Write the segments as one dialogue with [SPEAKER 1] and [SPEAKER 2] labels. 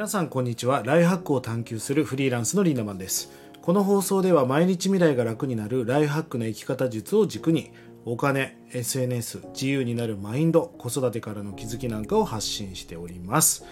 [SPEAKER 1] 皆さんこんにちは。ライハックを探求するフリーランスのリーダマンです。この放送では毎日未来が楽になるライフハックの生き方術を軸にお金 SNS 自由になるマインド子育てからの気づきなんかを発信しております。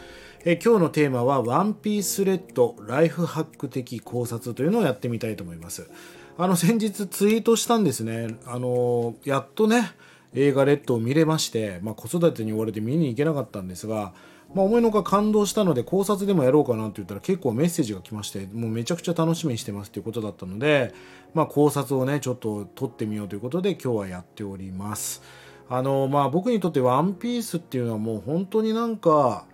[SPEAKER 1] え今日のテーマはワンピースレッドライフハック的考察というのをやってみたいと思います。あの先日ツイートしたんですね。あのやっとね映画レッドを見れまして、まあ、子育てに追われて見に行けなかったんですがまあ、思いのほか感動したので考察でもやろうかなって言ったら結構メッセージが来ましてもうめちゃくちゃ楽しみにしてますっていうことだったので、まあ、考察をねちょっと撮ってみようということで今日はやっております。あのまあ僕にとってワンピースっていうのはもう本当になんか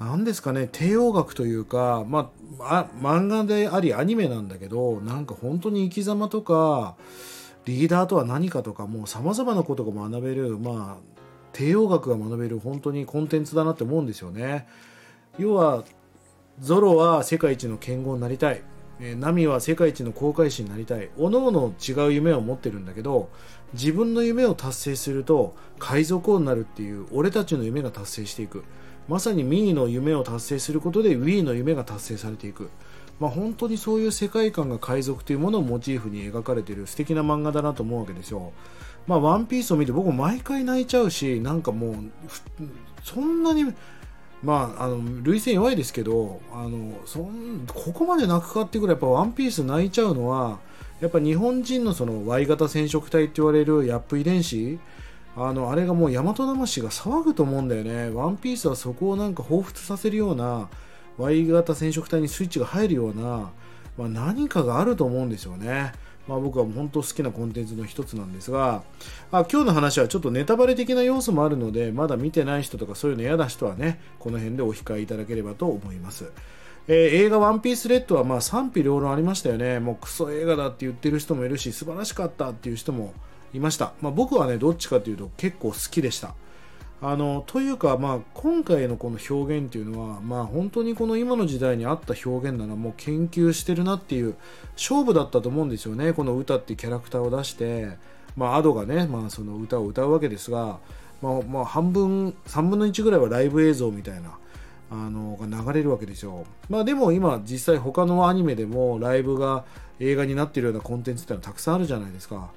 [SPEAKER 1] 何ですかね帝王学というか、まあ、漫画でありアニメなんだけどなんか本当に生き様とかリーダーとは何かとかもうさまざまなことが学べる、まあ、帝王学が学べる本当にコンテンツだなって思うんですよね。要はゾロは世界一の剣豪になりたい。ナミは世界一の航海士になりたい。各々違う夢を持ってるんだけど自分の夢を達成すると海賊王になるっていう俺たちの夢が達成していく。まさにミーの夢を達成することでウィーの夢が達成されていく。まあ、本当にそういう世界観が海賊というものをモチーフに描かれている素敵な漫画だなと思うわけですよ。まあ、ワンピースを見て僕毎回泣いちゃうし、なんかもう、そんなに、まあ、あの、涙腺弱いですけど、あの、そん、ここまで泣くかっていうぐらい、やっぱワンピース泣いちゃうのは、やっぱ日本人のその Y 型染色体って言われるヤップ遺伝子、あの、あれがもう大和魂が騒ぐと思うんだよね。ワンピースはそこをなんか彷彿させるような、Y 型染色体にスイッチが入るような、まあ、何かがあると思うんですよね。まあ、僕は本当好きなコンテンツの一つなんですが、あ今日の話はちょっとネタバレ的な要素もあるので、まだ見てない人とかそういうの嫌な人はね、この辺でお控えいただければと思います。えー、映画「ワンピースレッドはまあ賛否両論ありましたよね。もうクソ映画だって言ってる人もいるし、素晴らしかったっていう人もいました。まあ、僕はね、どっちかというと結構好きでした。あのというか、まあ、今回のこの表現っていうのは、まあ、本当にこの今の時代に合った表現なのはもう研究してるなっていう勝負だったと思うんですよねこの歌ってキャラクターを出して、まあ、アドがね、まあ、その歌を歌うわけですが、まあまあ、半分3分の1ぐらいはライブ映像みたいなあのが流れるわけですよ、まあ、でも今実際他のアニメでもライブが映画になっているようなコンテンツってのはたくさんあるじゃないですか。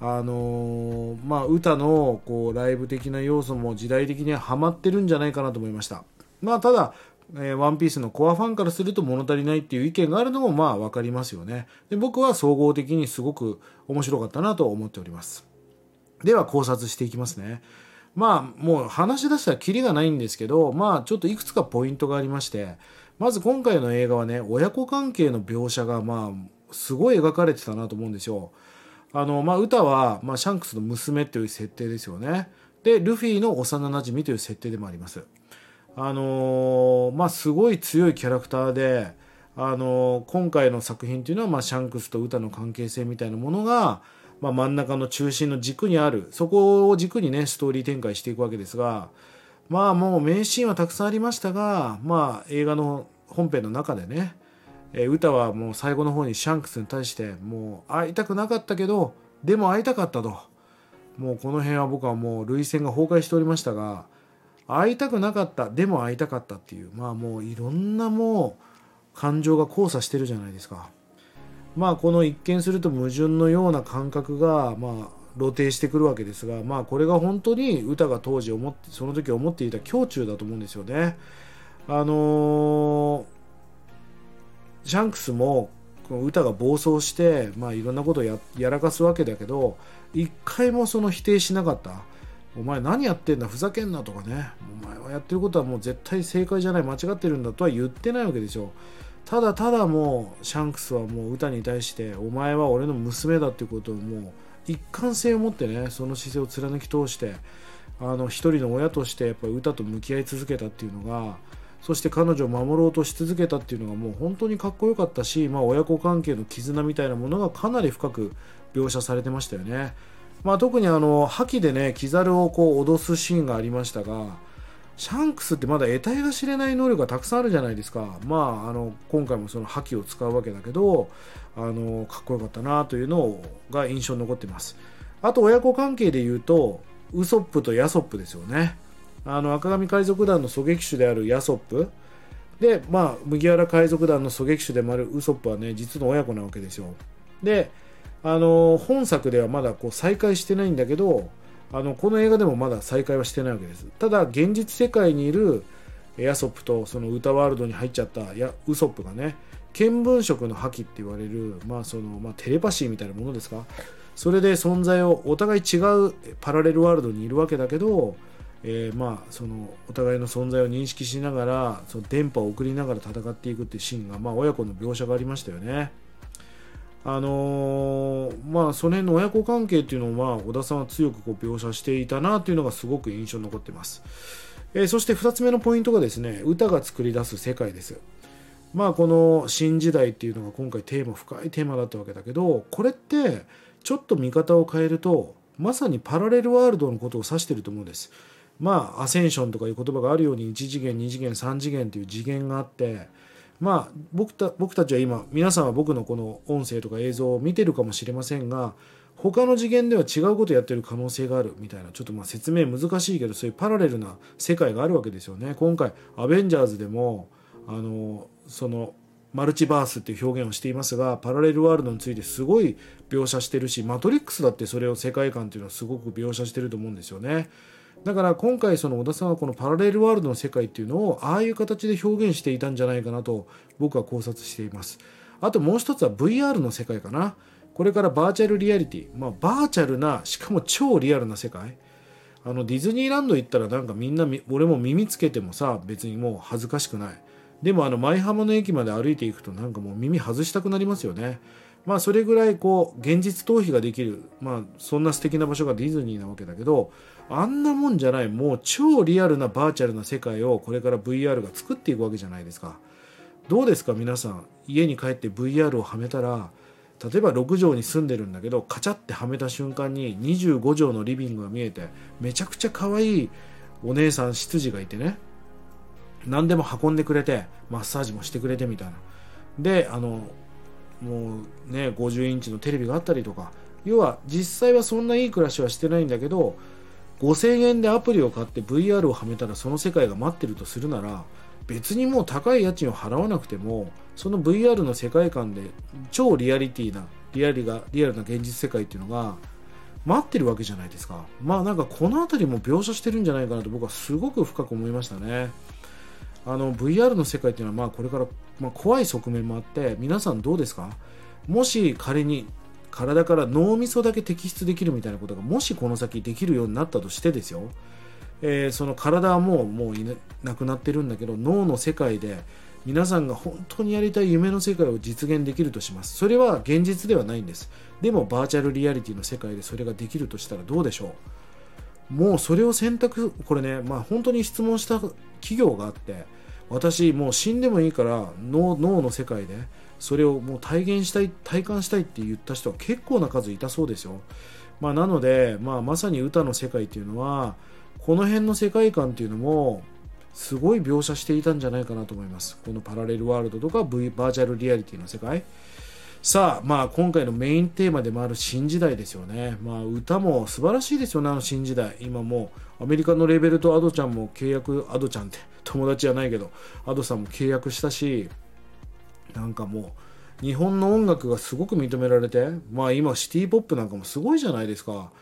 [SPEAKER 1] あのー、まあ、歌のこうライブ的な要素も時代的にはハマってるんじゃないかなと思いました。まあ、ただ、えー、ワンピースのコアファンからすると物足りないっていう意見があるのもまあ分かりますよね。で僕は総合的にすごく面白かったなと思っております。では考察していきますね。まあもう話し出したらキリがないんですけど、まあちょっといくつかポイントがありまして、まず今回の映画はね、親子関係の描写がまあすごい描かれてたなと思うんですよ。あの、まあ、歌は、まあ、シャンクスの娘という設定ですよね。で、ルフィの幼馴染という設定でもあります。あのー、まあ、すごい強いキャラクターで、あのー、今回の作品というのは、まあ、シャンクスと歌の関係性みたいなものが、まあ、真ん中の中心の軸にある、そこを軸にね、ストーリー展開していくわけですが、まあ、もう名シーンはたくさんありましたが、まあ、映画の本編の中でね、えー、歌はもう最後の方にシャンクスに対してもう会いたくなかったけどでも会いたかったと。もうこの辺は僕はもう涙腺が崩壊しておりましたが会いたくなかったでも会いたかったっていう。まあもういろんなもう感情が交差してるじゃないですか。まあこの一見すると矛盾のような感覚がまあ露呈してくるわけですがまあこれが本当に歌が当時思ってその時思っていた胸中だと思うんですよね。あのーシャンクスも歌が暴走して、まあ、いろんなことをやらかすわけだけど一回もその否定しなかった。お前何やってんだふざけんなとかね。お前はやってることはもう絶対正解じゃない。間違ってるんだとは言ってないわけでしょ。ただただもうシャンクスはもう歌に対してお前は俺の娘だっていうことをもう一貫性を持ってねその姿勢を貫き通してあの一人の親としてやっぱり歌と向き合い続けたっていうのがそして彼女を守ろうとし続けたっていうのがもう本当にかっこよかったし、まあ、親子関係の絆みたいなものがかなり深く描写されてましたよね。まあ、特にあの覇気でねキザルをこう脅すシーンがありましたがシャンクスってまだ得体が知れない能力がたくさんあるじゃないですか、まあ、あの今回もその覇気を使うわけだけどあのかっこよかったなというのが印象に残ってます。あと親子関係で言うとウソップとヤソップですよね。あの赤髪海賊団の狙撃手であるヤソップ。でまあ麦わら海賊団の狙撃手でもあるウソップはね実の親子なわけですよ。であの本作ではまだこう再会してないんだけどあのこの映画でもまだ再会はしてないわけです。ただ現実世界にいるヤソップとその歌ワールドに入っちゃったやウソップがね見聞色の覇気って言われる、まあそのまあ、テレパシーみたいなものですか？それで存在をお互い違うパラレルワールドにいるわけだけど、えー、まあそのお互いの存在を認識しながらその電波を送りながら戦っていくっていうシーンが、まあ、親子の描写がありましたよね。あのー、まあその辺の親子関係っていうのは小田さんは強くこう描写していたなっていうのがすごく印象に残ってます、えー、そして2つ目のポイントがですね歌が作り出す世界です。まあこの新時代っていうのが今回テーマ深いテーマだったわけだけどこれってちょっと見方を変えるとまさにパラレルワールドのことを指してると思うんです。まあアセンションとかいう言葉があるように1次元2次元3次元という次元があってまあ僕た僕たちは今皆さんは僕のこの音声とか映像を見てるかもしれませんが他の次元では違うことをやってる可能性があるみたいなちょっとまあ説明難しいけどそういうパラレルな世界があるわけですよね。今回アベンジャーズでもあのそのマルチバースっていう表現をしていますがパラレルワールドについてすごい描写してるしマトリックスだってそれを世界観っていうのはすごく描写してると思うんですよね。だから今回その小田さんはこのパラレルワールドの世界っていうのをああいう形で表現していたんじゃないかなと僕は考察しています。あともう一つは VR の世界かな。これからバーチャルリアリティ。まあバーチャルなしかも超リアルな世界。あのディズニーランド行ったらなんかみんな俺も耳つけてもさ別にもう恥ずかしくない。でもあの舞浜の駅まで歩いていくとなんかもう耳外したくなりますよね。まあそれぐらいこう現実逃避ができるまあそんな素敵な場所がディズニーなわけだけどあんなもんじゃないもう超リアルなバーチャルな世界をこれから VR が作っていくわけじゃないですか。どうですか皆さん家に帰って VR をはめたら例えば6畳に住んでるんだけどカチャってはめた瞬間に25畳のリビングが見えてめちゃくちゃ可愛いお姉さん執事がいてね何でも運んでくれてマッサージもしてくれてみたいな。であのもうね50インチのテレビがあったりとか。要は実際はそんないい暮らしはしてないんだけど5000円でアプリを買って VR をはめたらその世界が待ってるとするなら別にもう高い家賃を払わなくてもその VR の世界観で超リアリティなリアリがリアルな現実世界っていうのが待ってるわけじゃないですか。まあなんかこの辺りも描写してるんじゃないかなと僕はすごく深く思いましたね。あの VR の世界っていうのはまあこれから、まあ、怖い側面もあって皆さんどうですか？もし仮に体から脳みそだけ摘出できるみたいなことがもしこの先できるようになったとしてですよ、えー、その体はもうもういなくなってるんだけど脳の世界で皆さんが本当にやりたい夢の世界を実現できるとします。それは現実ではないんです。でもバーチャルリアリティの世界でそれができるとしたらどうでしょう？もうそれを選択これねまあ本当に質問した企業があって私もう死んでもいいから脳の世界でそれをもう体現したい体感したいって言った人は結構な数いたそうですよ、まあ、なので、まあ、まさに歌の世界っていうのはこの辺の世界観っていうのもすごい描写していたんじゃないかなと思います。このパラレルワールドとか、v、バーチャルリアリティの世界。さあ、まあ、今回のメインテーマでもある新時代ですよね。まあ、歌も素晴らしいですよね、あの新時代。今もう、アメリカのレベルとアドちゃんも契約、アドちゃんって友達じゃないけど、アドさんも契約したし、なんかもう、日本の音楽がすごく認められて、まあ今、シティポップなんかもすごいじゃないですか。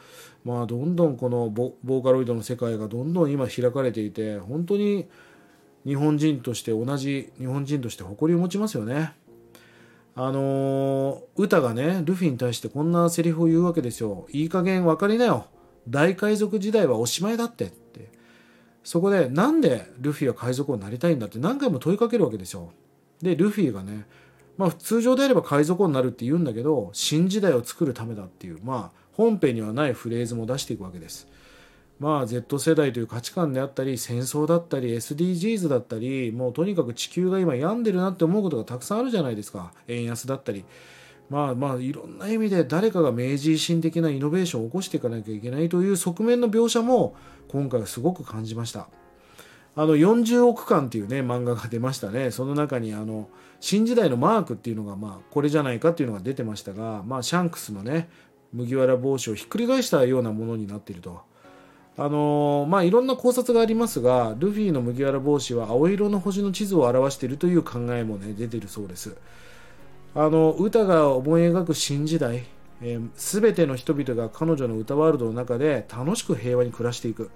[SPEAKER 1] まあ、どんどんこのボーカロイドの世界がどんどん今開かれていて、本当に日本人として同じ日本人として誇りを持ちますよね。あの、歌がね、ルフィに対してこんなセリフを言うわけですよ。いい加減分かりなよ。大海賊時代はおしまいだってって。そこで、なんでルフィは海賊王になりたいんだって何回も問いかけるわけですよ。で、ルフィがね、まあ通常であれば海賊王になるって言うんだけど、新時代を作るためだっていう、まあ本編にはないフレーズも出していくわけです。まあ Z 世代という価値観であったり戦争だったり SDGs だったりもうとにかく地球が今病んでるなって思うことがたくさんあるじゃないですか。円安だったり。まあまあいろんな意味で誰かが明治維新的なイノベーションを起こしていかなきゃいけないという側面の描写も今回はすごく感じました。あの40億巻っていうね漫画が出ましたね。その中にあの新時代のマークっていうのがまあこれじゃないかっていうのが出てましたがまあシャンクスのね麦わら帽子をひっくり返したようなものになっていると。あのー、まあいろんな考察がありますがルフィの麦わら帽子は青色の星の地図を表しているという考えもね出てるそうです。あの歌が思い描く新時代えー、全ての人々が彼女の歌ワールドの中で楽しく平和に暮らしていく、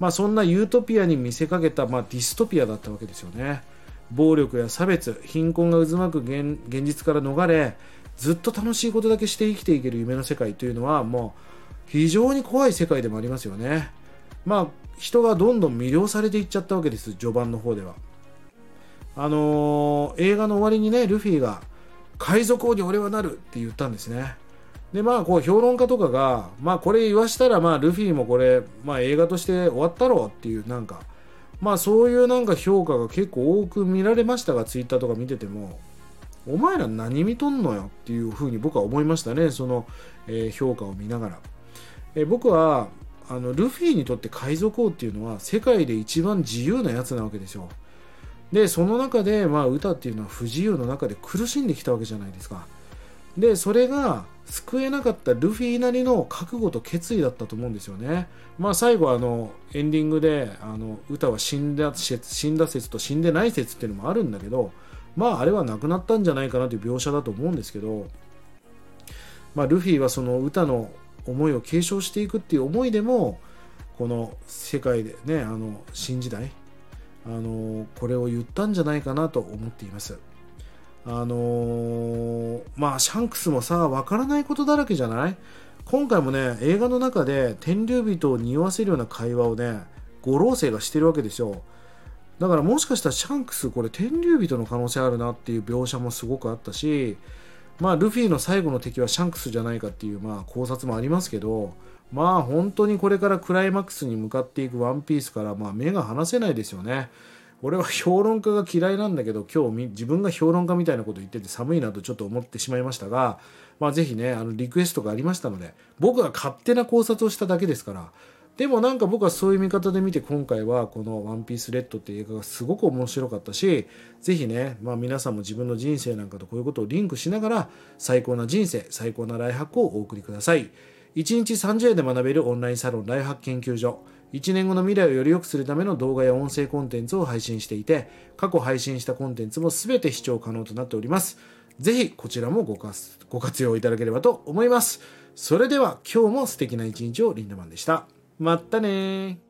[SPEAKER 1] まあ、そんなユートピアに見せかけた、まあ、ディストピアだったわけですよね。暴力や差別貧困が渦巻く現実から逃れずっと楽しいことだけして生きていける夢の世界というのはもう非常に怖い世界でもありますよね。まあ人がどんどん魅了されていっちゃったわけです序盤の方では。あのー、映画の終わりにねルフィが海賊王に俺はなるって言ったんですね。でまあこう評論家とかがまあこれ言わしたらまあルフィもこれまあ映画として終わったろうっていうなんかまあそういうなんか評価が結構多く見られましたがツイッターとか見ててもお前ら何見とんのよっていうふうに僕は思いましたねその、えー、評価を見ながら、えー、僕はあのルフィにとって海賊王っていうのは世界で一番自由なやつなわけですよでその中でまあ歌っていうのは不自由の中で苦しんできたわけじゃないですかでそれが救えなかったルフィなりの覚悟と決意だったと思うんですよね。まあ最後あのエンディングであの歌は死んだ説死んだ説と死んでない説っていうのもあるんだけどまああれはなくなったんじゃないかなという描写だと思うんですけど、まあ、ルフィはその歌の思いを継承していくっていう思いでもこの世界でねあの新時代あのこれを言ったんじゃないかなと思っています。あのー、まあシャンクスもさ分からないことだらけじゃない？今回もね映画の中で天竜人を匂わせるような会話をね五老星がしてるわけですよだからもしかしたらシャンクスこれ天竜人の可能性あるなっていう描写もすごくあったしまあルフィの最後の敵はシャンクスじゃないかっていうまあ考察もありますけどまあ本当にこれからクライマックスに向かっていくワンピースからまあ目が離せないですよね。俺は評論家が嫌いなんだけど今日自分が評論家みたいなこと言ってて寒いなとちょっと思ってしまいましたが、まあ、ぜひねあのリクエストがありましたので僕が勝手な考察をしただけですからでもなんか僕はそういう見方で見て今回はこの「ワンピースレッドっていう映画がすごく面白かったしぜひね、まあ、皆さんも自分の人生なんかとこういうことをリンクしながら最高な人生最高なライハックをお送りください1日30円で学べるオンラインサロンライハック研究所1年後の未来をより良くするための動画や音声コンテンツを配信していて、過去配信したコンテンツも全て視聴可能となっております。ぜひこちらもごご活用いただければと思います。それでは今日も素敵な一日をリンダマンでした。まったね